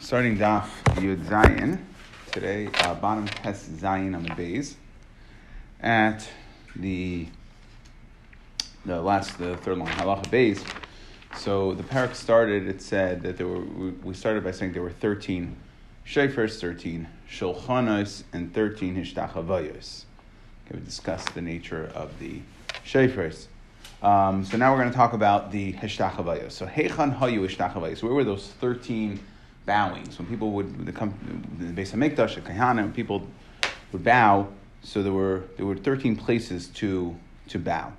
starting Daf Yud Zayin today, uh, bottom test Zayin on the base at the the last the third line halacha base. So the parak started. It said that there were. We started by saying there were thirteen shayfers, thirteen shulchanos, and thirteen hishtachavayos. Okay, we discussed the nature of the shayfers. Um, so now we're going to talk about the hishtachavayos. So heichan hayu hishtachavayos. Where were those thirteen bowings? When people would the come the base of Mikdash, the Kahana, people would bow. So there were there were thirteen places to to bow.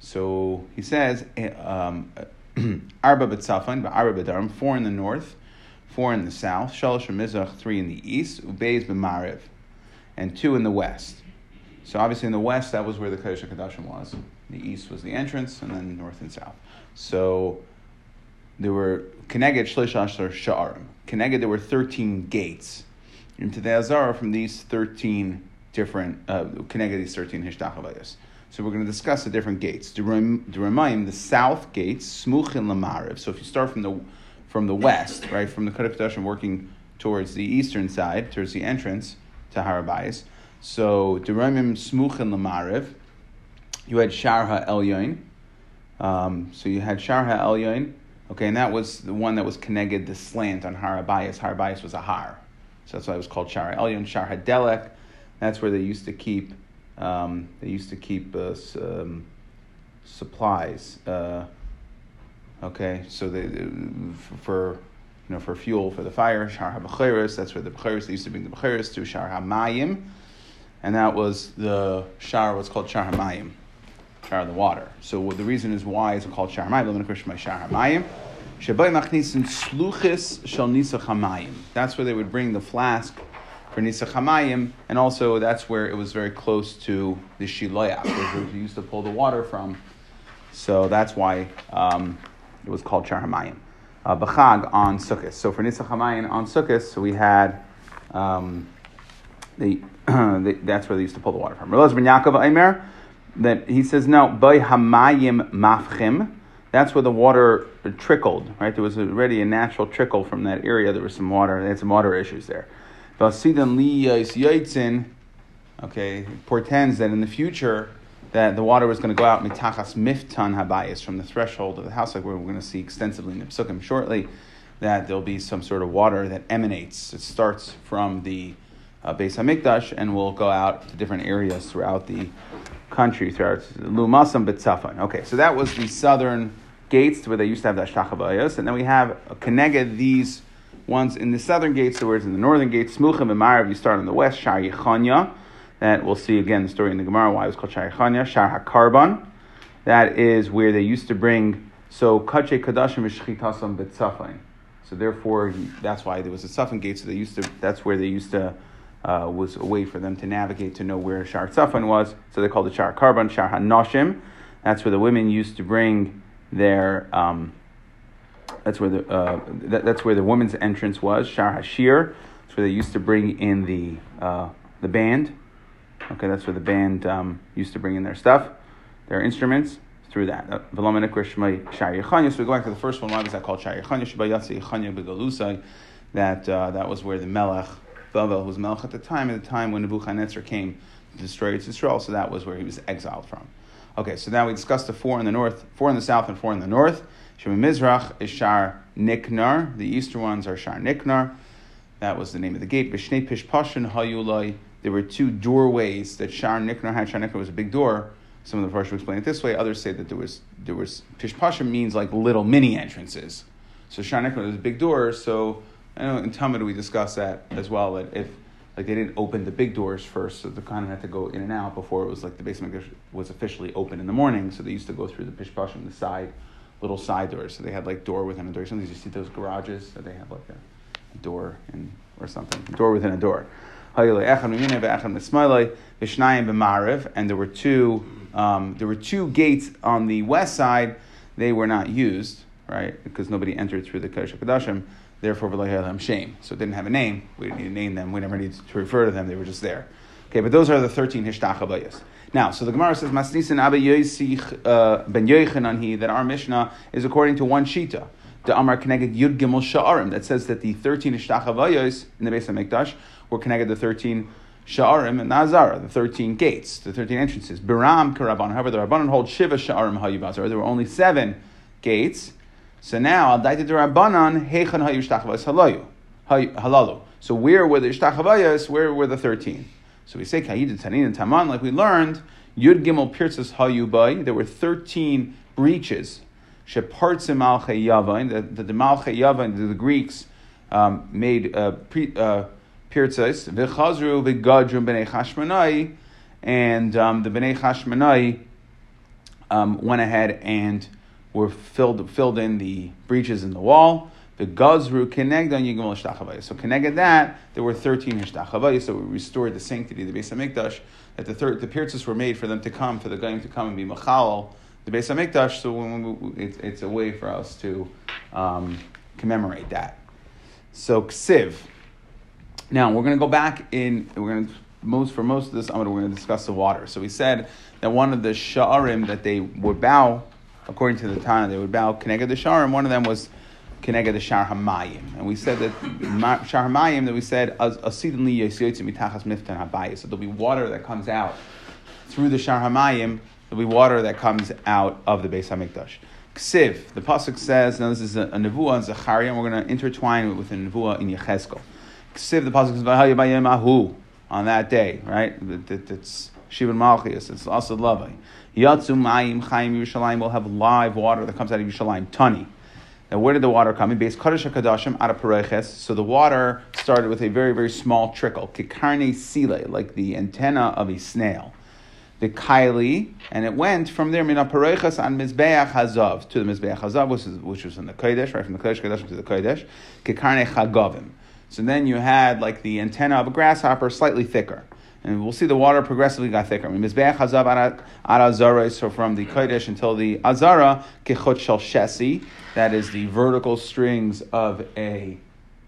So he says eh, um, arba b'tzafan, arba b'darim, four in the north, four in the south, shalosh mizrach, three in the east, ubeis b'mariv, and two in the west. So obviously in the west, that was where the Kodesh HaKadoshim was. The east was the entrance, and then north and south. So there were Keneged Shlish Ashar Sha'arim. Keneged, there were 13 gates into the Azara from these 13 different, uh, these 13 Hishtachavayas. So we're going to discuss the different gates. Duramayim, the south gates, Smuchin Lamariv. So if you start from the from the west, right, from the Kodesh HaKadoshim working towards the eastern side, towards the entrance to Harabayas. So Duramayim Smuchin Lamariv. You had Sharha Elyoin. Um, so you had Sharha Elyoin. Okay, and that was the one that was connected the slant on Harabayas. Harabayas was a har. So that's why it was called Shara Elyon, Shar Hadelek. That's where they used to keep um, they used to keep uh, um, supplies. Uh, okay, so they for you know for fuel for the fire. Shar HaBecheres, that's where the Becheres they used to bring the Becheres to Shar HaMayim, and that was the Shar was called Shar HaMayim shar the water. So the reason is why is it called shar mayim. mayim. That's where they would bring the flask for nisach hamayim, and also that's where it was very close to the shiloyah, where they used to pull the water from. So that's why um, it was called shar hamayim. Uh, on Sukkot. So for nisach hamayim on Sukkot, so we had. Um, the, the, that's where they used to pull the water from. Ben Yaakov Aimer, that he says now by hamayim mafchim. That's where the water trickled. Right, there was already a natural trickle from that area. There was some water. They had some water issues there. Vasidan li yaitzin. Okay, portends that in the future that the water was going to go out mitachas miftan habayis from the threshold of the house, like we're going to see extensively in the psukim shortly. That there'll be some sort of water that emanates. It starts from the uh, Beis Hamikdash and will go out to different areas throughout the country throughout. Lumasam B'tzafan. Okay, so that was the southern gates where they used to have the Ashtachabayos, and then we have a these ones in the southern gates, the words in the northern gates, Smuchim and Marav, you start on the west, Shar Yechanya, that we'll see again the story in the Gemara why it was called Shar Yechanya, Shar HaKarban, that is where they used to bring, so Kache Kadashim Shchitasam B'tzafan. So therefore, that's why there was a Safan gate, so they used to, that's where they used to uh, was a way for them to navigate to know where Shar Tzafan was. So they called it Shar Karban, Shar Hanoshim. That's where the women used to bring their. Um, that's where the uh, that, that's where the women's entrance was. Shar Hashir. That's where they used to bring in the uh, the band. Okay, that's where the band um, used to bring in their stuff, their instruments through that. So we go back to the first one. Why was that called Shar Yechanya? That uh, that was where the Melech Who was Melech at the time, at the time when Nebuchadnezzar came to destroy Israel, so that was where he was exiled from. Okay, so now we discussed the four in the north, four in the south, and four in the north. Shema Mizrach is Shar Niknar. The eastern ones are Shar Niknar. That was the name of the gate. Bishnei Pishpashin Hayulai. There were two doorways that Shar Niknar had. Shar Niknar was a big door. Some of the first explain it this way. Others say that there was there was Pishpashim means like little mini entrances. So Shar Niknar was a big door. So I know in Talmud we discussed that as well. That if like they didn't open the big doors first, so the Kohen had to go in and out before it was like the basement was officially open in the morning. So they used to go through the pishpashim, the side little side doors. So they had like door within a door. Sometimes you see those garages that they have like a door in or something, door within a door. And there were two, um, there were two gates on the west side. They were not used, right, because nobody entered through the Kodesh Kodashim. Therefore, v'lo shame. So it didn't have a name. We didn't need to name them. We never needed to refer to them. They were just there. Okay, but those are the 13 hishtachavayas. Now, so the Gemara says, Masnisin Abba Yosich uh, ben Yoichananhi, that our Mishnah is according to one Shita. the Amar connected Yud Gimel Sha'arim that says that the 13 Ishtachavayos in the base of Mikdash were connected to 13 Sha'arim and Nazara, the 13 gates, the 13 entrances. Biram Karaban. However, the Rabbanon hold Shiva Sha'arim Hayubazar. There were only seven gates. So now, Al Daita de Rabbanon, Hechan Hayu Shtachavayos Halalu. So where were the Ishtachavayos? Where were the 13? So we say Kayid Tanin and Taman, like we learned, Yud Gimel Pirtzas Hayubai. There were 13 breaches shepartzim malchei yavain, that the, the malchei yavain, the Greeks um, made uh, uh, pirtzais, v'chazru v'gadrum b'nei chashmanai, and um, the b'nei chashmanai um, went ahead and were filled filled in the breaches in the wall. The gazru keneged on yigimel shtachavayis. So connected that there were thirteen shtachavayis. So we restored the sanctity of the Beis Hamikdash. That the third the pirtzas were made for them to come for the goyim to come and be machal the Beis Hamikdash, so we, it's, it's a way for us to um, commemorate that. So ksiv. Now we're going to go back in. We're going to most for most of this. we're going to discuss the water. So we said that one of the sha'arim that they would bow, according to the Tana, they would bow connected the sha'arim. One of them was connected the shar hamayim, and we said that shar hamayim that we said mitachas miftan. So there'll be water that comes out through the shar hamayim There'll be water that comes out of the Beis Hamikdash. Ksiv, the pasuk says. Now this is a, nevuah in Zechariah, and we're going to intertwine it with a nevuah in Yechezkel. Ksiv, the pasuk says, Ahu on that day, right? That, it's Shibin Malchias. It's also Lavai. Yatsu Mayim Chaim Yerushalayim will have live water that comes out of Yerushalayim. Tani. Now, where did the water come? In base Kaddish HaKadoshim out of Pareches. So the water started with a very, very small trickle. Kikarne Sile, like the antenna of a snail the kaili, and it went from there mina parechas on mizbeach hazav to the mizbeach hazav, which, is, which was in the kodesh, right from the kodesh kodesh to the kodesh, kekarne chagavim. So then you had like the antenna of a grasshopper, slightly thicker. And we'll see the water progressively got thicker. Mizbeach hazav azara, so from the kodesh until the azara, kechot shel shesi, that is the vertical strings of a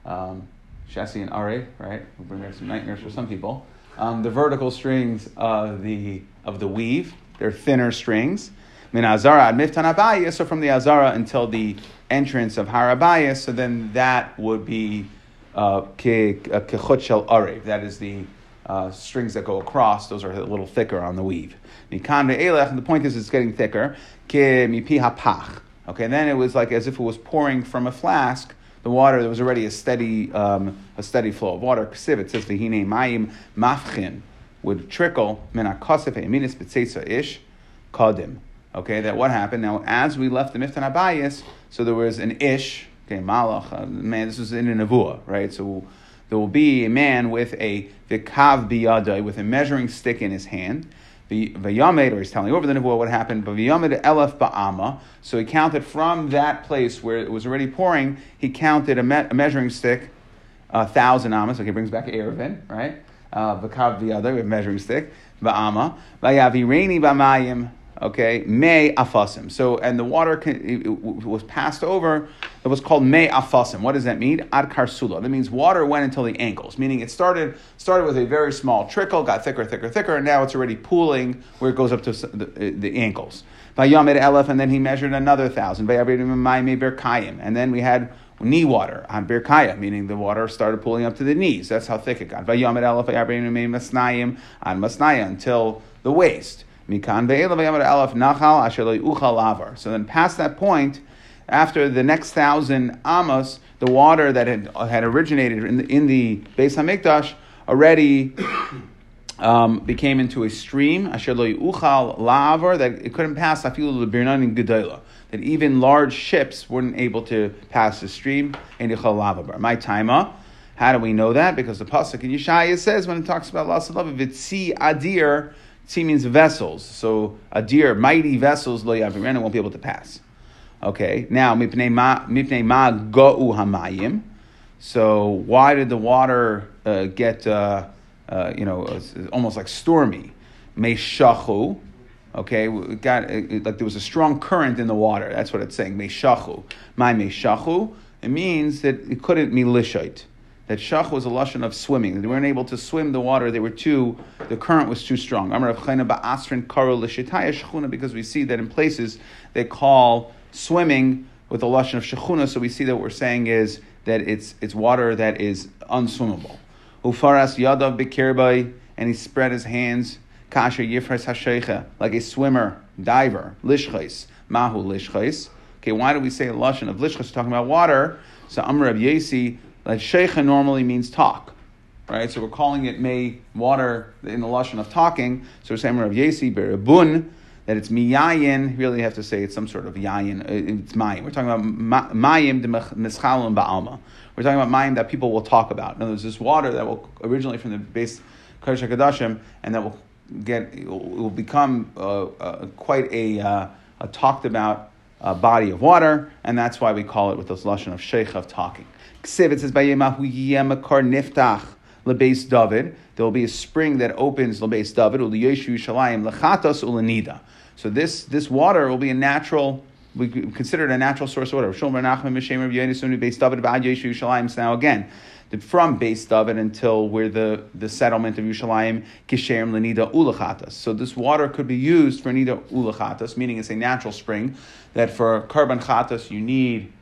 um, shesi and are, right? Will bring back some nightmares for some people. Um, the vertical strings of the of the weave. They're thinner strings. Min azara ad miftan so from the azara until the entrance of harabayis, so then that would be uh, kechut shel arev. That is the uh, strings that go across. Those are a little thicker on the weave. And the point is it's getting thicker. Okay, then it was like as if it was pouring from a flask. The water, there was already a steady, um, a steady flow of water. It says, "V'hine mayim mafchin." would trickle ish kadim. Okay, that what happened? Now, as we left the Miftan Abayis, so there was an ish, okay, malach, uh, man, this was in a nevuah, right? So there will be a man with a vikav biyadai, with a measuring stick in his hand. Vayamed, or he's telling over the nevuah what happened, but Vayamed elef ba'ama. So he counted from that place where it was already pouring, he counted a, me- a measuring stick, a thousand amas. Okay, brings back Erevin, right? Uh, v'kav the other, measuring stick, v'ama, v'yavireni b'mayim, okay, may afasim. So, and the water was passed over, it was called may afasim. What does that mean? Ad karsula. That means water went until the ankles, meaning it started, started with a very small trickle, got thicker, thicker, thicker, and now it's already pooling where it goes up to the, the ankles. Vayamed elef, and then he measured another thousand. And then we had knee water on Birkaya, meaning the water started pooling up to the knees. That's how thick it got. on Masnaya until the waist. So then past that point, after the next thousand amos, the water that had, had originated in the, in the Beis Hamikdash already um, became into a stream, asher lo lavar, that it couldn't pass afilu lebirnan in gedayla that even large ships weren't able to pass the stream in Bar. My timer. How do we know that? Because the pasuk in Yeshaya says when it talks about Lasalav, Vitzi Adir, Tzi means vessels. So Adir, mighty vessels, Lo Yaviren, won't be able to pass. Okay, now Mipnei Ma, Go'u Hamayim. So why did the water uh, get, uh, uh, you know, almost like stormy? Meshachu, Okay, it got it, like there was a strong current in the water. That's what it's saying. Meishachu, my meishachu. It means that it couldn't milishite. That shach was a lashon of swimming. They weren't able to swim the water. They were too. The current was too strong. Because we see that in places they call swimming with the lashon of shechuna. So we see that what we're saying is that it's it's water that is unswimmable. Ufaras yadav bikirbai, and he spread his hands kasher yifres hashecha like a swimmer diver lishchais mahu lishchais. Okay, why do we say a lashon of lishchais? Talking about water. So Amr of Yesi, like sheikha normally means talk right? So we're calling it may water in the lashon of talking. So we're saying Rav Yesi berabun that it's miyayin. Really have to say it's some sort of yayin. Uh, it's mayim. We're talking about mayim de ba'alma. We're talking about mayim that people will talk about. Now there's this water that will originally from the base Kodesh Kadashim, and that will get will, become uh, uh, quite a, uh, a talked about uh, body of water, and that's why we call it with this lashon of sheikh of talking. Ksiv, it says, niftach lebeis David. There will be a spring that opens lebeis David. Uliyeshu Shalayim lechatos ulanida. So this this water will be a natural. We consider it a natural source of water. Shomer Nachman Mishem Rav Yenisuni Beis David Ba'ad Yeshu Shalayim. Now again, from Beis David until where the, the settlement of Yerushalayim, Kishem Lenida Ulachatas. So this water could be used for Nida Ulachatas, meaning it's a natural spring, that for Karban Chatas you need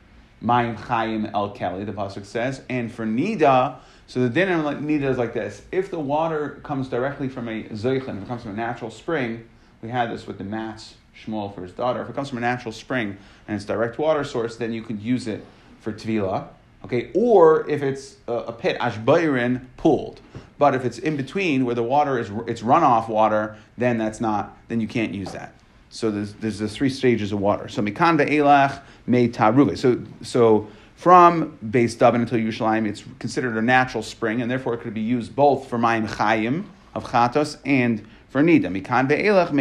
Mayim Chayim El Kelly, the Pasuk says, and for Nida, so the din of nida is like this: if the water comes directly from a zeichlin, if it comes from a natural spring, we had this with the Matz Shmuel for his daughter. If it comes from a natural spring and it's direct water source, then you could use it for tvila. Okay, or if it's a, a pit ashbayrin pooled, but if it's in between where the water is it's runoff water, then that's not. Then you can't use that. So there's there's the three stages of water. So mikan ve'elach me taruve. So so from Beis David until Yerushalayim, it's considered a natural spring, and therefore it could be used both for Mayim Chayim of Chatos and for Nida. Mikan be'elach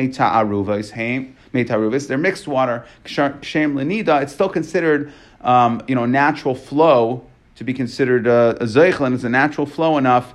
meitaruvis, they're mixed water. Kshem lenida, it's still considered, um, you know, natural flow to be considered a, a zeichlin. It's a natural flow enough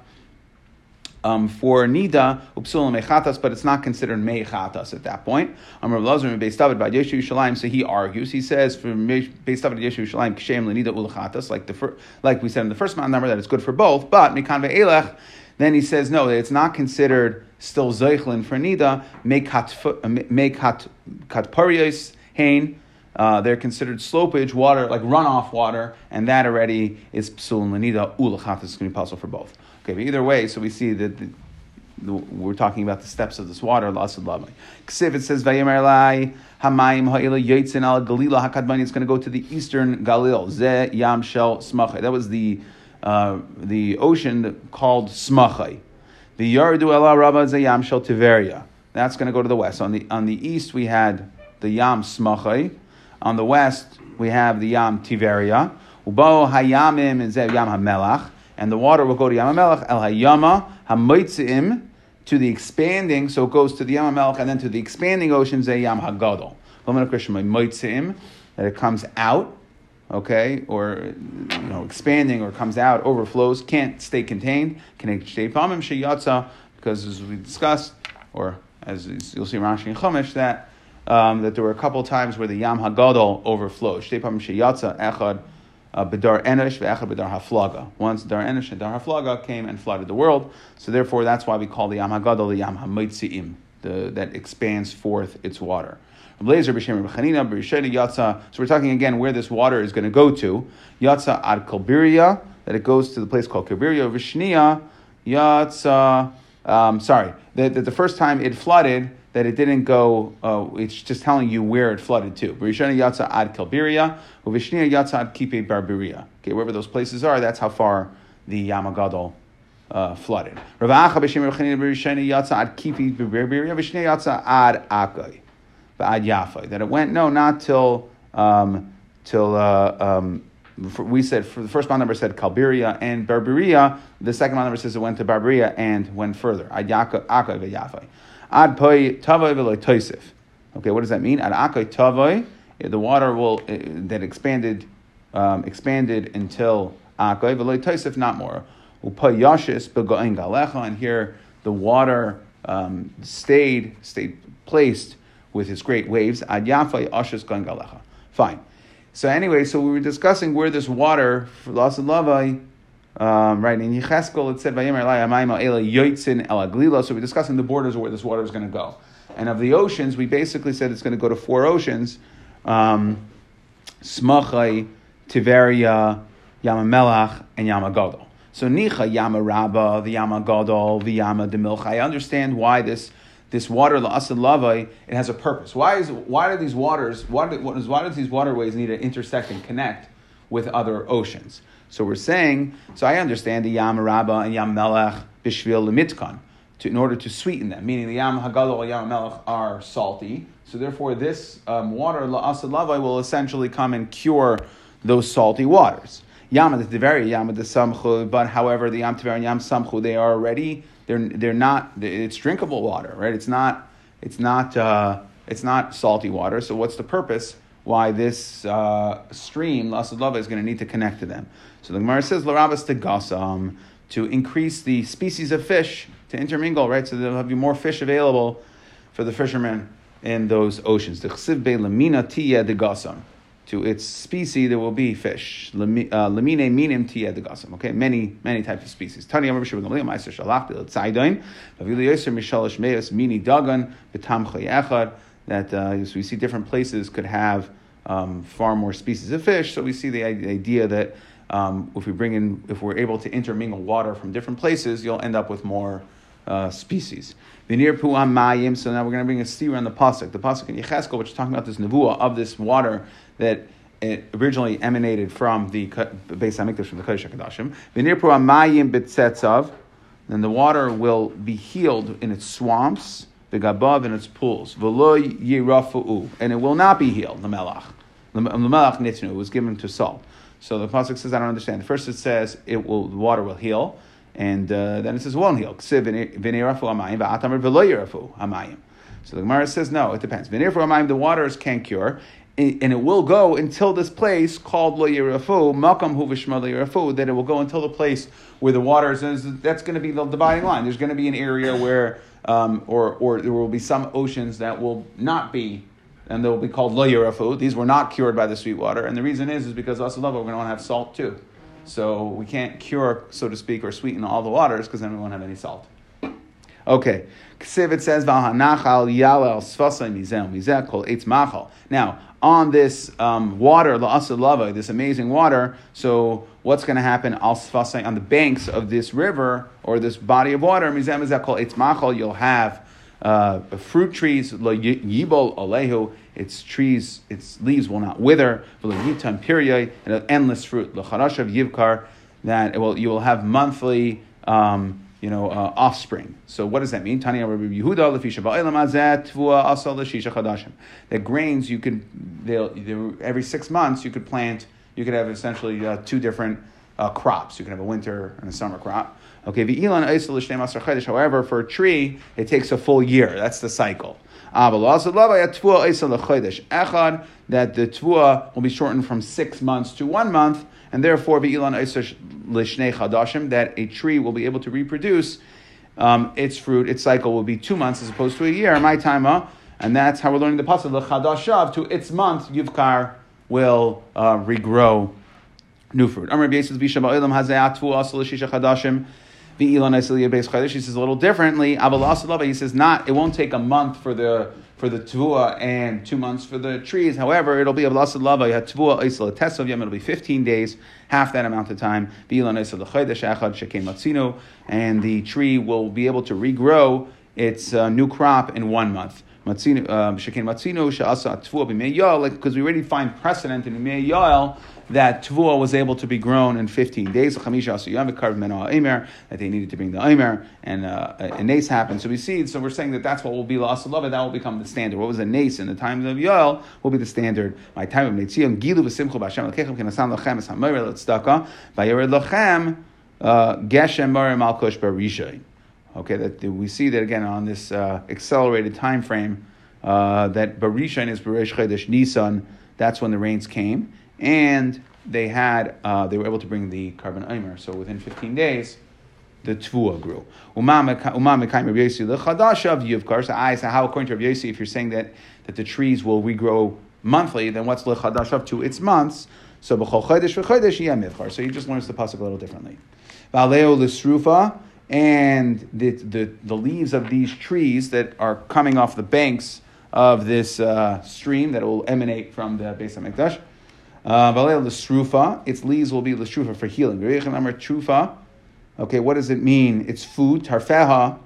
um, for nida upsulam mechatas, but it's not considered mechatas at that point. Amr Lazar based David by Yeshu Shalim, so he argues. He says for based David Yeshu Shalim kshem lenida ulachatas, like the fir- like we said in the first number that it's good for both, but mikan ve'elech. Then he says no, it's not considered still zeichlin for nida mekat katparios hain. Uh, they're considered slopage water, like runoff water, and that already is psul and lanida ulachat is going to be possible for both. Okay, but either way, so we see that the, the, we're talking about the steps of this water. Lasad lamai. It says vayemer hamayim ha'ila yotzin al galila hakadmani. It's going to go to the eastern Galil. Ze yam shel smachai. That was the uh, the ocean called smachai. The yardu ela rabba ze yam shel tiveria. That's going to go to the west. On the on the east we had the yam smachai. On the west we have the yam tiveria. Ubo hayamim and ze yam hamelach and the water will go to Yamamelech El Hayama Hamoitziim to the expanding, so it goes to the Yamamelech and then to the expanding ocean Zay Yam Hagadol. That it comes out, okay, or you know, expanding or comes out, overflows, can't stay contained. Because as we discussed, or as you'll see Rashi and Chumash, that um, that there were a couple times where the Yam Hagadol overflows. Echad uh, Bedar Enish ve'echad Bedar Haflaga. Once Dar Enish and Dar Haflaga came and flooded the world, so therefore that's why we call the Yam Hagadol the Yam Hamitziim, that expands forth its water. So we're talking again where this water is going to go to. Yatsa ad Kalbiria, that it goes to the place called Kalbiria. Vishnia, Yatsa, um, sorry, that, that the first time it flooded, that it didn't go, uh, it's just telling you where it flooded to. Rishona Yatza ad Kelbiria, Uvishnia Yatza ad Kipe Barbiria. Okay, wherever those places are, that's how far the Yamagadol uh, flooded. Ravacha b'shem Rechanina b'Rishona Yatza ad Kipe Barbiria, Vishnia Yatza ad Akai, ad Yafai. That it went, no, not till, um, till, uh, um, we said for the first bond number said Kalbiria and Barbaria. The second bond number says it went to Barbaria and went further. Ad Yafai. Ad poi tavoi v'loy toisif. Okay, what does that mean? Ad akoy tavoi, the water will uh, that expanded um, expanded until akoy v'loy toisif, not more. Upoy yashis begoin galecha, and here the water um, stayed stayed placed with its great waves. Ad yafay ashis goin galecha. Fine. So anyway, so we were discussing where this water, for and lavai, um, right in Yecheskel, it said Vayemer Ela Yoitzin El Aglila. So we're discussing the borders of where this water is going to go. And of the oceans, we basically said it's going to go to four oceans. Um, Smachai, Tiveria, Yamamelach, and Yamagadol. So Nicha, Yama Rabba, the Yama Gadol, the Yama Demilcha. I understand why this this water la'asad lavai it has a purpose. Why is why do these waters why do, why do these waterways need to intersect and connect with other oceans? So we're saying so I understand the Yam Rabba and Yam Melech bishvil lemitkan to, in order to sweeten them, meaning the Yam Hagadol and Yam Melech are salty. So therefore, this um, water la'asad lavai will essentially come and cure those salty waters. Yam the very Yam the Samchu, but however, the Yam Tiver and Yam Samchu, they are already they're they're not it's drinkable water, right? It's not it's not uh, it's not salty water. So what's the purpose? Why this uh, stream Lasad Lava is going to need to connect to them? So the Gemara says Larabas to Gasam to increase the species of fish to intermingle, right? So there'll have more fish available for the fishermen in those oceans. De to its species, there will be fish. Uh, lamine minim tiyed Okay, many many types of species. Tani Amar B'Shem Gamliel Ma'aser Shalach Bil Tzaidain Vavili Yoser Mishalish Meis Mini Dagan B'Tam Chayechad. That uh, so we see different places could have um, far more species of fish. So we see the idea that um, if we bring in, if we're able to intermingle water from different places, you'll end up with more uh, species. So now we're going to bring a steer on the pasuk. The pasuk in Yecheskel, which is talking about this nevuah of this water that it originally emanated from the Beis Hamikdash from the Kodesh Hakadoshim. Vinir pu'am mayim. Then the water will be healed in its swamps, the gabav in its pools. V'lo yirafu'u. And it will not be healed, the melach. The nitnu was given to Saul. So the pasuk says, I don't understand. First it says it will, the water will heal. And uh, then it says won't heal. So the Gemara says no, it depends. The waters can cure, and it will go until this place called lo yirafu, makam hu v'shma that it will go until the place where the waters is. That's going to be the dividing line. There's going to be an area where, um, or or there will be some oceans that will not be. And they will be called lo yirafu. These were not cured by the sweet water, and the reason is is because us love we're going to want to have salt too. So we can't cure, so to speak, or sweeten all the waters because then we won't have any salt. Okay. Ksiv it says Vahanachal Yalel Sfasai Mizem Kol Eitz Machal. Now, on this um, water, La this amazing water, so what's going to happen al Sfasai on the banks of this river or this body of water, Mizem Mizeh Kol Eitz Machal, you'll have uh, fruit trees, Yibol Alehu, its trees, its leaves will not wither. and endless fruit. L'charashav yivkar, that will, you will have monthly, um, you know, uh, offspring. So what does that mean? Tani Rabbi Yehuda lefisha. That grains you could, they'll, every six months you could plant. You could have essentially uh, two different uh, crops. You can have a winter and a summer crop. Okay, However, for a tree, it takes a full year. That's the cycle. That the tvua will be shortened from six months to one month, and therefore that a tree will be able to reproduce um, its fruit, its cycle will be two months as opposed to a year. My time, and that's how we're learning the pasuk to its month yivkar will uh, regrow new fruit. He says a little differently. He says not. It won't take a month for the for the tvua and two months for the trees. However, it'll be a lava. You have tvua isla tesov yom. It'll be fifteen days, half that amount of time. And the tree will be able to regrow its uh, new crop in one month. Matzino, um, like because we already find precedent in Yael that Tvua was able to be grown in 15 days. That they needed to bring the Aimer, and uh, a nace happened. So we see, so we're saying that that's what will be lost of that will become the standard. What was a nace in the times of Yoel will be the standard. My time of Netzion, Gilu v'simchu b'Hashem l'kechem kenasan lachem es hamayre l'tzdaka, v'yered lachem uh, geshem marim al kush barishay. Okay, that we see that again on this uh, accelerated time frame uh, that Barishan is Barish Chedesh Nisan. That's when the rains came, and they had uh, they were able to bring the karban aimer. So within 15 days, the tvua grew. So how according to Rav Yossi, if you're saying that that the trees will regrow monthly, then what's lechadashav to its months? So b'chol chodesh v'chodesh So he just learns the pasuk a little differently. Valeo l'srufa and the, the, the leaves of these trees that are coming off the banks of this uh, stream that will emanate from the Beis Hamikdash. Uh, Valel l'srufa, its leaves will be l'srufa for healing. Okay, what does it mean? It's food. Tarfeha,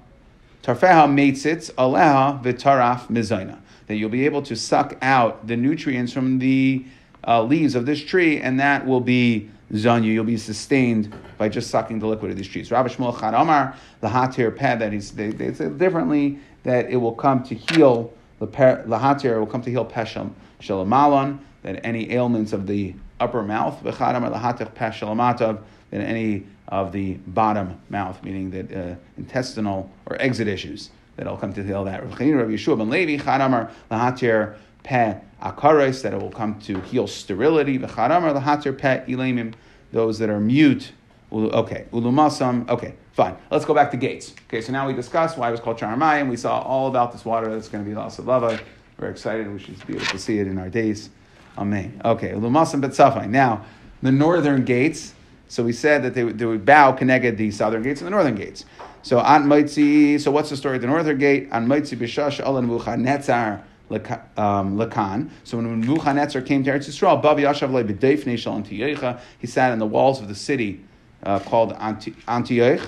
tarfeha meitzitz aleha v'taraf mizayna. That you'll be able to suck out the nutrients from the uh, leaves of this tree, and that will be zanyu. You'll be sustained by just sucking the liquid of these trees. Rabbi Shmuel Amar, the hatir peh, that he's, they, they say differently, that it will come to heal, the hatir will come to heal peshem shalamalan, that any ailments of the upper mouth, v'chad Amar lahatich peh that any of the bottom mouth, meaning that uh, intestinal or exit issues, that will come to heal that. Rabbi Yeshua ben Levi, chad Amar lahatir peh akares, that it will come to heal sterility, v'chad Amar lahatir peh ilamim, those that are mute. Okay, ulumasam. Okay, fine. Let's go back to gates. Okay, so now we discussed why it was called Charamayim. We saw all about this water that's going to be lost of lava. We're excited. We should be able to see it in our days. Amen. Okay, ulumasam betzafai. Now, the northern gates. So we said that they, they would bow connected the southern gates and the northern gates. So an Maitzi, so what's the story of the northern gate? An Maitzi b'shash alan netzar um, Lakan. So when Nebuchadnezzar came to Eretz Yisrael, Bav Yashav he sat in the walls of the city uh, called Antioch.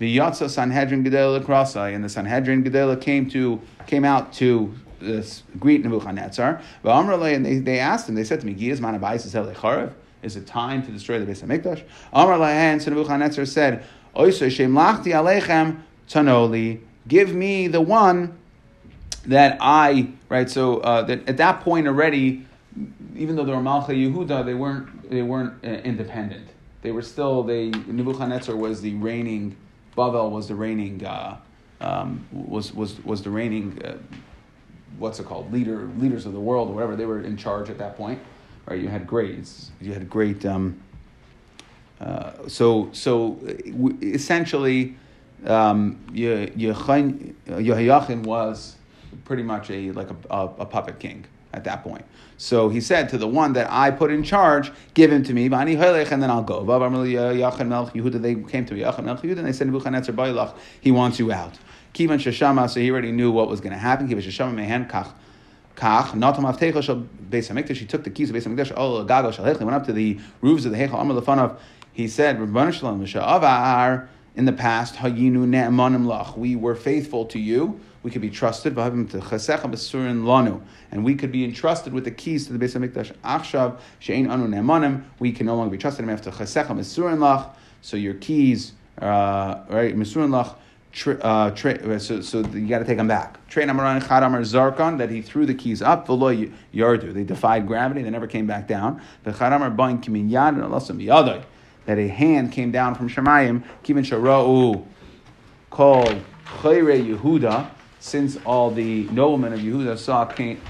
V'yatza Sanhedrin Gedela Krasai, and the Sanhedrin Gedela came to came out to greet Nebuchadnezzar. And they, they asked him, they said to me, Giyaz Manabais is it time to destroy the Beis Hamikdash? Amr and so Nebuchadnezzar said, Oisei Shem Lachti Alechem Tanoli, give me the one that I right. So uh, that at that point already, even though they were Malcha Yehuda, they weren't they weren't uh, independent. They were still they Nebuchadnezzar was the reigning. Bavel was the reigning. Uh, um, was was was the reigning. Uh, what's it called? Leader leaders of the world or whatever. They were in charge at that point. Right. You had great. You had great. Um, uh, so so essentially, um, was pretty much a like a, a, a, puppet king at that point. So he said to the one that I put in charge, give him to me, and then I'll go. They came to Yehuda and they said, he wants you out. So he already knew what was going to happen. He took the keys of Beis Hamikdash. Oh, Gago shel He went up to the roofs of the Heichal Amar Lefanav. He said, Rabban Shalom Avar. In the past, Hayinu Ne'emanim Lach. We were faithful to you we could be trusted, and we could be entrusted with the keys to the Beis Hamikdash. Achshav she'ein anu ne'emanim, we can no longer be trusted. After chesechem esurin lach, so your keys, uh, right, mesurin lach. Uh, so, so you got to take them back. Train Amaran Chadamar Zarkon that he threw the keys up. V'lo yardu. They defied gravity. They never came back down. The Chadamar Bain Kimin Yad and Alasam Yadai. That a hand came down from Shemayim. Kimin Shara'u called Chayre Yehuda since all the noblemen of Yehuda saw Cain,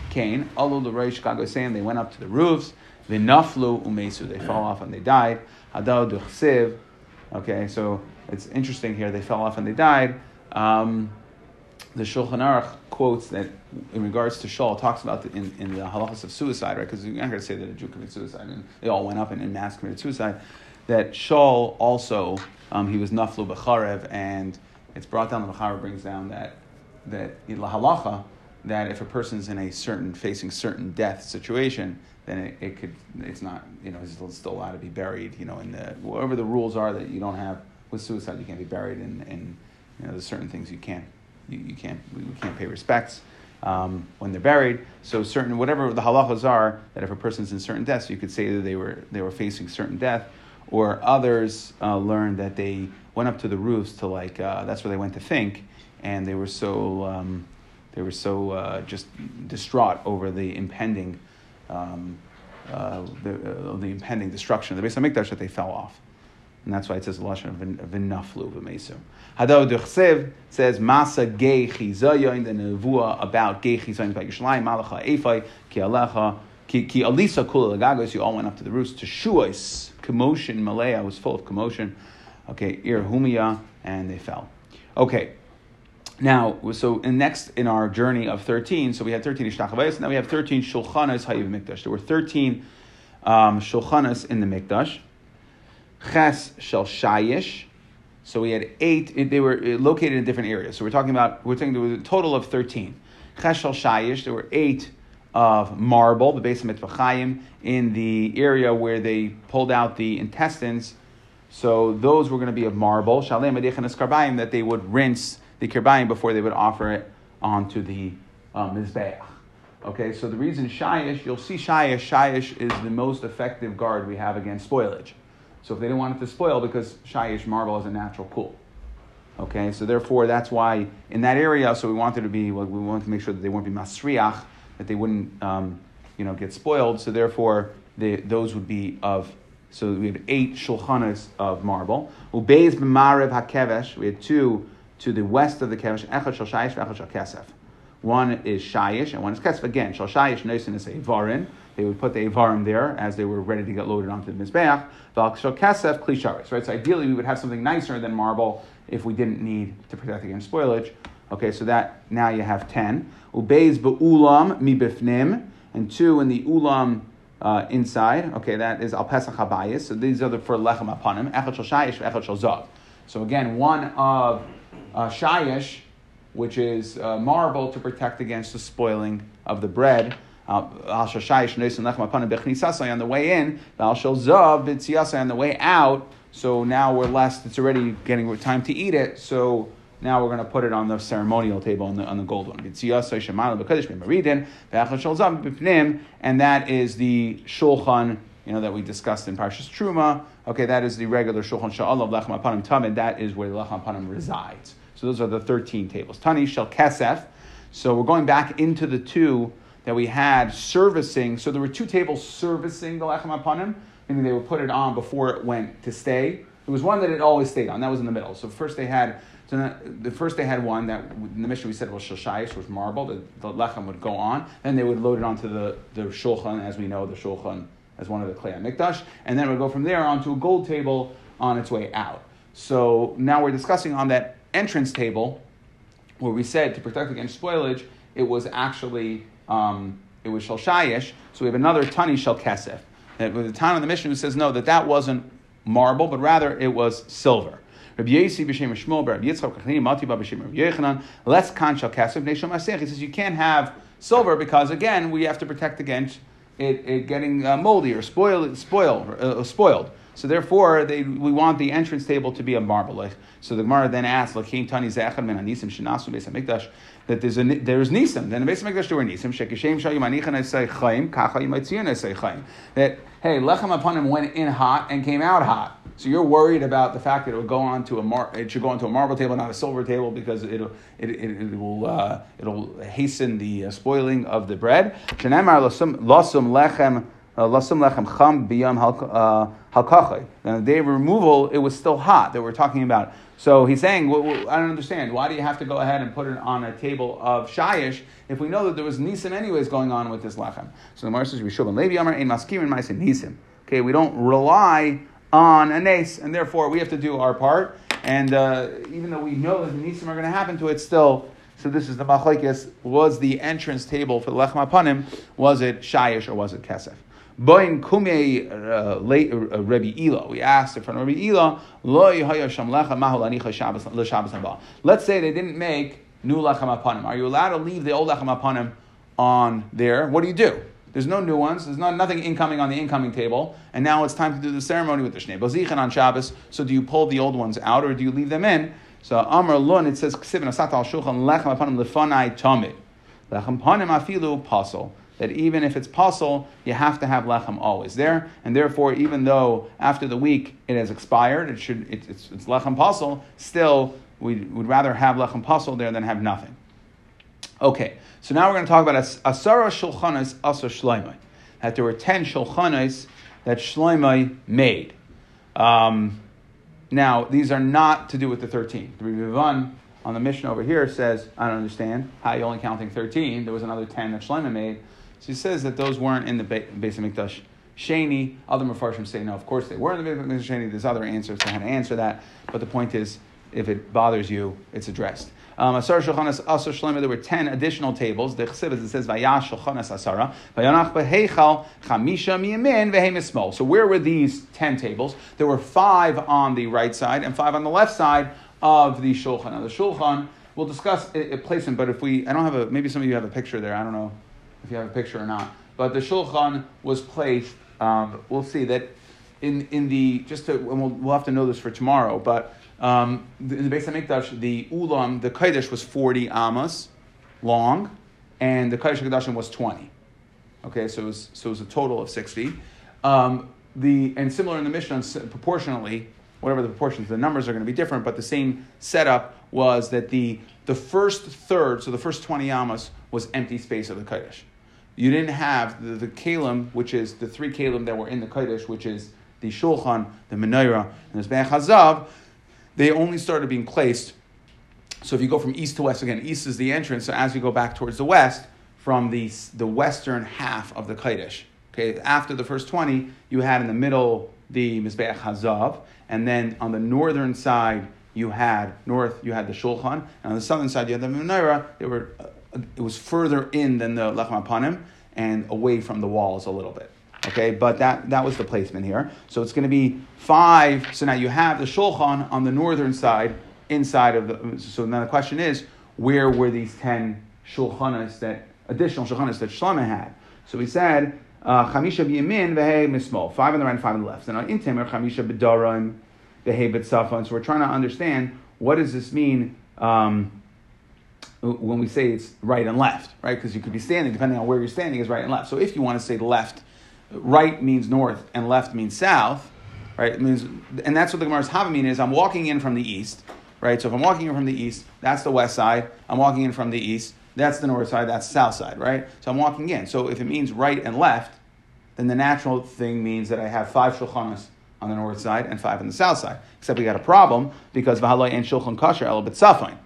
the Rosh Chicago saying they went up to the roofs, they naflu umesu, they fell off and they died. Hadao duchsiv, okay, so it's interesting here, they fell off and they died. Um, the Shulchan Aruch quotes that in regards to Shaul, talks about the, in, in the halachas of suicide, right? Because you're not going to say that a Jew committed suicide and they all went up and in mass committed suicide. That Shaul also, um, he was naflu b'charev, and it's brought down, the B'charev brings down that that halacha that if a person's in a certain facing certain death situation, then it, it could it's not you know it's still allowed to be buried you know in the whatever the rules are that you don't have with suicide you can't be buried in in you know there's certain things you can't you, you can't we can't pay respects um, when they're buried. So certain whatever the halachas are that if a person's in certain deaths, you could say that they were they were facing certain death, or others uh, learned that they went up to the roofs to like uh, that's where they went to think and they were so um, they were so uh, just distraught over the impending um, uh, the, uh, the impending destruction of the Beis Hamikdash that they fell off. And that's why it says lashon v'naflu v'mesu. Hado duchsev says masa gei chizayin the nevuah about gei chizayin about Yerushalayim malacha efai ki alecha ki alisa kula lagagos. You all went up to the roofs to shuos commotion. Malaya was full of commotion. Okay, ir humia and they fell. Okay, now, so in next in our journey of 13, so we had 13 Ishtachavayas, now we have 13 Shulchanas Hayiv Mikdash. There were 13 um, Shulchanas in the Mikdash. Ches Shel Shayish. So we had eight, they were located in different areas. So we're talking about, we're talking, there was a total of 13. Ches Shel Shayish, there were eight of marble, the base of Mitzvah in the area where they pulled out the intestines. So those were going to be of marble. Shalem Karbayim, that they would rinse the kirbayim before they would offer it onto the um, Mizbeach. Okay, so the reason Shayish, you'll see Shayish, Shayish is the most effective guard we have against spoilage. So if they didn't want it to spoil, because Shayish marble is a natural cool. Okay, so therefore that's why in that area, so we wanted to be, well, we wanted to make sure that they wouldn't be masriach, that they wouldn't, um, you know, get spoiled. So therefore, they, those would be of. So we have eight shulchanas of marble. Ubeiz b'marev hakevesh. We had two to the west of the kevesh. Echad shal shayish, echad shal kesef. One is shayish and one is kesef. Again, shal shayish noisin is a varin. They would put the avarim there as they were ready to get loaded onto the mizbeach. Val shal kesef klisharis. Right. So ideally, we would have something nicer than marble if we didn't need to protect against spoilage. Okay, so that now you have ten. Ubeiz be'ulam mi bifnim, and two in the ulam uh, inside. Okay, that is al pesach habayis. So these are the for lechem apanim. Echad shal shayish, echad shal zav. So again, one of uh, shayish, which is uh, marble to protect against the spoiling of the bread. Uh, on the way in, on the way out, so now we're less, it's already getting time to eat it, so now we're going to put it on the ceremonial table on the, on the gold one. And that is the shulchan you know, that we discussed in Parshas Truma. Okay, that is the regular shulchan sha'alav lechem apanim tamid. That is where the lechem apanim resides. So those are the 13 tables. Tani shel kesef. So we're going back into the two that we had servicing. So there were two tables servicing the lechem apanim meaning they would put it on before it went to stay. There was one that it always stayed on. That was in the middle. So first they had, so the first they had one that in the Mishnah we said was shashayis, was marble. The, the lechem would go on. Then they would load it onto the, the shulchan, as we know, the shulchan as one of the klei mikdash, and then it would go from there onto a gold table on its way out. So now we're discussing on that entrance table, where we said to protect against spoilage, it was actually um, it was shalshayish. So we have another tani shel kesef. That with the time of the Mishnah who says no, that that wasn't marble, but rather it was silver. Less kan neshom asech. He says you can't have silver because again we have to protect against it, it getting uh, moldy or spoiled, spoil, uh, spoiled. So therefore, they, we want the entrance table to be a marble. So the Gemara then asks, "Lakim tani zechad men anisim shenasu beis hamikdash." That there's a there's nisim. Then the beis hamikdash there were nisim. Shekishem shayu. That hey, lechem upon him went in hot and came out hot. So you're worried about the fact that it will go onto a mar- it should go onto a marble table, not a silver table, because it'll it, it, it will uh, it'll hasten the uh, spoiling of the bread. Shenemar lasum lechem uh, lasum lechem cham biyam uh, halkachay. And the day of removal, it was still hot that we're talking about. So he's saying, well, I don't understand. Why do you have to go ahead and put it on a table of shayish if we know that there was nisim anyways going on with this lechem? So the Gemara says, "Rishov and Levi Amar ein maskirin ma'asim nisim." Okay, we don't rely on a nace, and therefore we have to do our part. And uh, even though we know that the nisim are going to happen to it, still. So this is the machlekes. Was the entrance table for the lechem apanim? Was it shayish or was it kesef? Boin kume uh, uh, Rabbi Ila. We asked in front of Rabbi Ila, lo lecha Shabbos Let's say they didn't make new lechem apanim. Are you allowed to leave the old lechem apanim on there? What do you do? There's no new ones. There's not, nothing incoming on the incoming table. And now it's time to do the ceremony with the Shnei Bozichan on Shabbos. So do you pull the old ones out or do you leave them in? So Amr Lun, it says, Ksivin Asat al Shulchan Lechem Apanim Lefanai Tomid. Lechem Panim Afilu Pasul that even if it's possible, you have to have lechem always there, and therefore, even though after the week it has expired, it should it, it's, it's lechem pasul. Still, we would rather have lechem pasul there than have nothing. Okay, so now we're going to talk about asara shulchanas asa shloimei. That there were ten shulchanas that Shloimei made. Um, now, these are not to do with the 13. The Rivivan on the Mishnah over here says, I don't understand how you're only counting 13. There was another 10 that Shloimeh made. So he says that those weren't in the base of Mikdash Sheni. Other Mepharshim say no, of course they were in the base of Mikdash Sheni. There's other answers to how to answer that. But the point is, if it bothers you, it's addressed. Um, Asar Shulchanas Asar Shlomo, there were 10 additional tables. The Chesiv, it says, Vayash Shulchanas Asara, Vayanach Behechal, Chamisha Miyamin, Vehemismol. So where were these 10 tables? There were five on the right side and five on the left side of the Shulchan. Now the Shulchan, we'll discuss a placement, but if we, I don't have a, maybe some of you have a picture there, I don't know if you have a picture or not. But the shulchan was placed. Um, we'll see that in in the just to we'll, we'll have to know this for tomorrow. But um, in the Beis Hamikdash, the ulam, the kodesh was forty amas long, and the kodesh Hakadoshim was twenty. Okay, so it was so it was a total of sixty. Um, the and similar in the Mishnah proportionally, whatever the proportions, the numbers are going to be different, but the same setup was that the the first third, so the first twenty amas, was empty space of the kodesh. You didn't have the, the kalim, which is the three kalim that were in the kodesh, which is the shulchan, the menorah, and the zbeach hazav. They only started being placed. So if you go from east to west again, east is the entrance. So as you go back towards the west, from the the western half of the kodesh. Okay, after the first twenty, you had in the middle the mizbeach hazav, and then on the northern side you had north you had the shulchan, and on the southern side you had the menorah. They were uh, it was further in than the lechem apanim and away from the walls a little bit. Okay, but that, that was the placement here. So it's going to be five. So now you have the shulchan on the northern side, inside of the. So now the question is, where were these ten shulchanas that additional shulchanas that Shlomo had? So we said uh, chamisha b'yamin v'hei mismol, five on the right and five on the left. And on intim chamisha b'darim v'hei b'tzafon. So we're trying to understand what does this mean. Um, when we say it's right and left, right? Because you could be standing, depending on where you're standing, is right and left. So if you want to say left, right means north and left means south, right? It means, and that's what the Gemara's Havamim is. I'm walking in from the east, right? So if I'm walking in from the east, that's the west side. I'm walking in from the east, that's the north side, that's south side, right? So I'm walking in. So if it means right and left, then the natural thing means that I have five shulchanas on the north side and five on the south side. Except we got a problem because v'haloi and shulchan kasher el b'tzafain.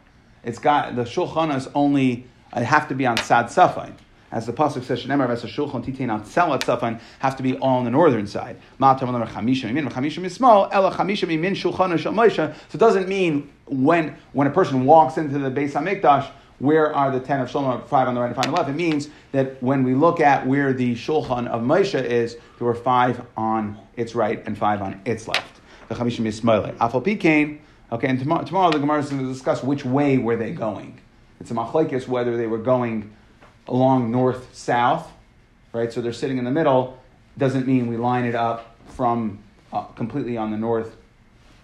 It's got the shulchan shulchanas only I have to be on sad safain as the pasuk says, "Shneimar v'es shulchan titain al tzelat safan," have to be all on the northern side. Ma'atam al chamishim imin chamishim is small. Ela chamishim imin shulchan shel. So it doesn't mean when when a person walks into the Beis Hamikdash. Where are the ten of Shlomo, five on the right and five on the left? It means that when we look at where the shulchan of Moshe is, there were five on its right and five on its left. The chamishim is smoile. Afal pikain. Okay, and tomorrow, tomorrow the Gemara is going to discuss which way were they going. It's a machlekes whether they were going along north south, right? So they're sitting in the middle. Doesn't mean we line it up from uh, completely on the north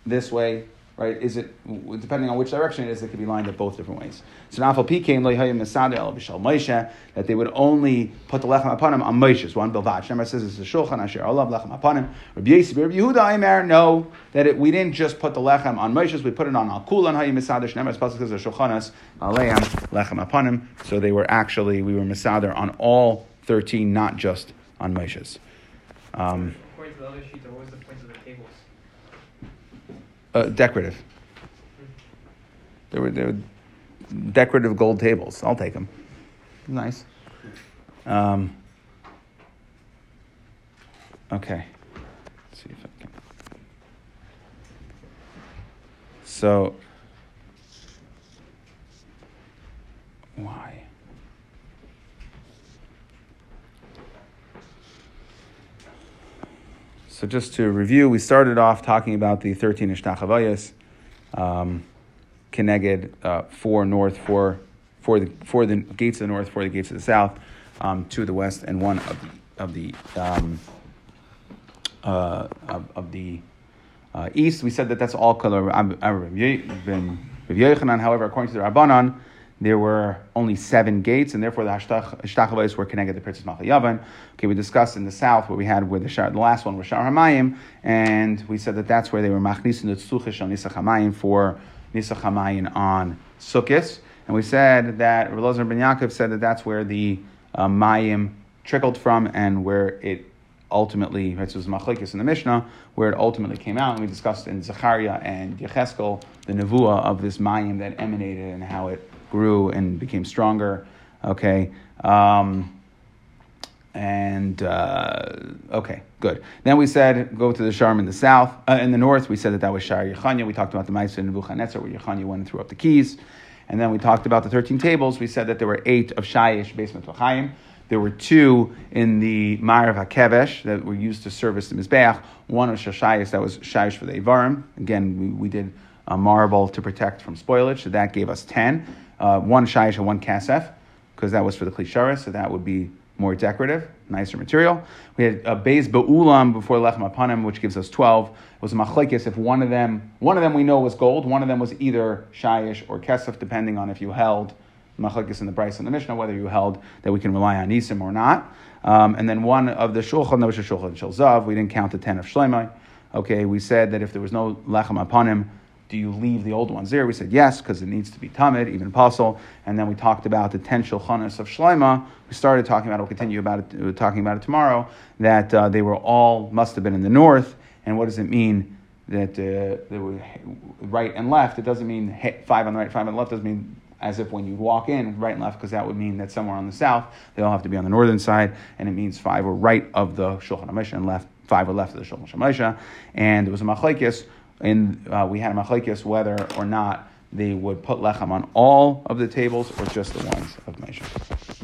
this way, right? Is it depending on which direction it is? It could be lined up both different ways. So Nafal P came Moshe that they would only put the lechem apanim on Moshe's one bilvad. Shemar says it's a shulchan asher olav lechem apanim. Rabbi Yisrael, Rabbi Yehuda Aimer no that it, we didn't just put the lechem on Moshe's, we put it on Al Kulan Hayim Misader. Shemar pasuk says the shulchanas aleim lechem apanim. So they were actually we were misader on all thirteen, not just on Moshe's. Um, According to the other sheet, what was the point the? Uh, decorative. They were, they were decorative gold tables. I'll take them. Nice. Um, okay. Let's see if I can. So, why? So, just to review, we started off talking about the 13 Ishtachavayas. Um, Keneged, uh, four north, four, four, the, four the gates of the north, four the gates of the south, um, two of the west, and one of the, of the, um, uh, of, of, the uh, east. We said that that's all color. However, according to the Rabbanan, there were only seven gates, and therefore the Hashtachavais were connected to the Princess Machayavan. Okay, we discussed in the south what we had with the, Shar, the last one was Shar Hamayim, and we said that that's where they were Machnis and Tzuchish on Nisach Hamayim for Nisach Hamayin on Sukkot. And we said that Relazar ben Yaakov said that that's where the uh, Mayim trickled from and where it ultimately, right, so it was Machlekes in the Mishnah, where it ultimately came out. And we discussed in Zechariah and Yecheskel the Nevuah of this Mayim that emanated and how it grew and became stronger. Okay. Um, and uh, okay, good. Then we said go to the Sharm in the south, uh, in the north. We said that that was Shar Yechanya. We talked about the Ma'aser in Nebuchadnezzar, where Yechanya went and threw up the keys. And then we talked about the 13 tables. We said that there were eight of Shayish basement V'chaim. There were two in the Ma'ar of HaKevesh that were used to service the Mizbeach. One was Shashayis, that was Shayish for the Ivarim. Again, we, we did a marble to protect from spoilage, so that gave us 10. Uh, one Shayish and one Kasef, because that was for the Klisharis, so that would be more decorative, nicer material. We had a beis ba'ulam before lechem apanim, which gives us 12. It was a machlekes if one of them, one of them we know was gold, one of them was either shayish or kesef, depending on if you held machlekes in the price in the Mishnah, whether you held that we can rely on isim or not. Um, and then one of the shulchan, that was a shulchan we didn't count the 10 of shlemai. Okay, we said that if there was no lechem upon him, do you leave the old ones there? We said yes, because it needs to be tamid, even apostle. And then we talked about the ten shulchanas of Shloima. We started talking about it, we'll continue about it, we're talking about it tomorrow, that uh, they were all, must have been in the north. And what does it mean that uh, they were right and left? It doesn't mean five on the right, five on the left. It doesn't mean as if when you walk in, right and left, because that would mean that somewhere on the south, they all have to be on the northern side. And it means five were right of the Shulchan HaMisha and left, five were left of the Shulchan HaMisha. And it was a machlaikis and uh, we had a machlekes whether or not they would put lechem on all of the tables or just the ones of Moshe.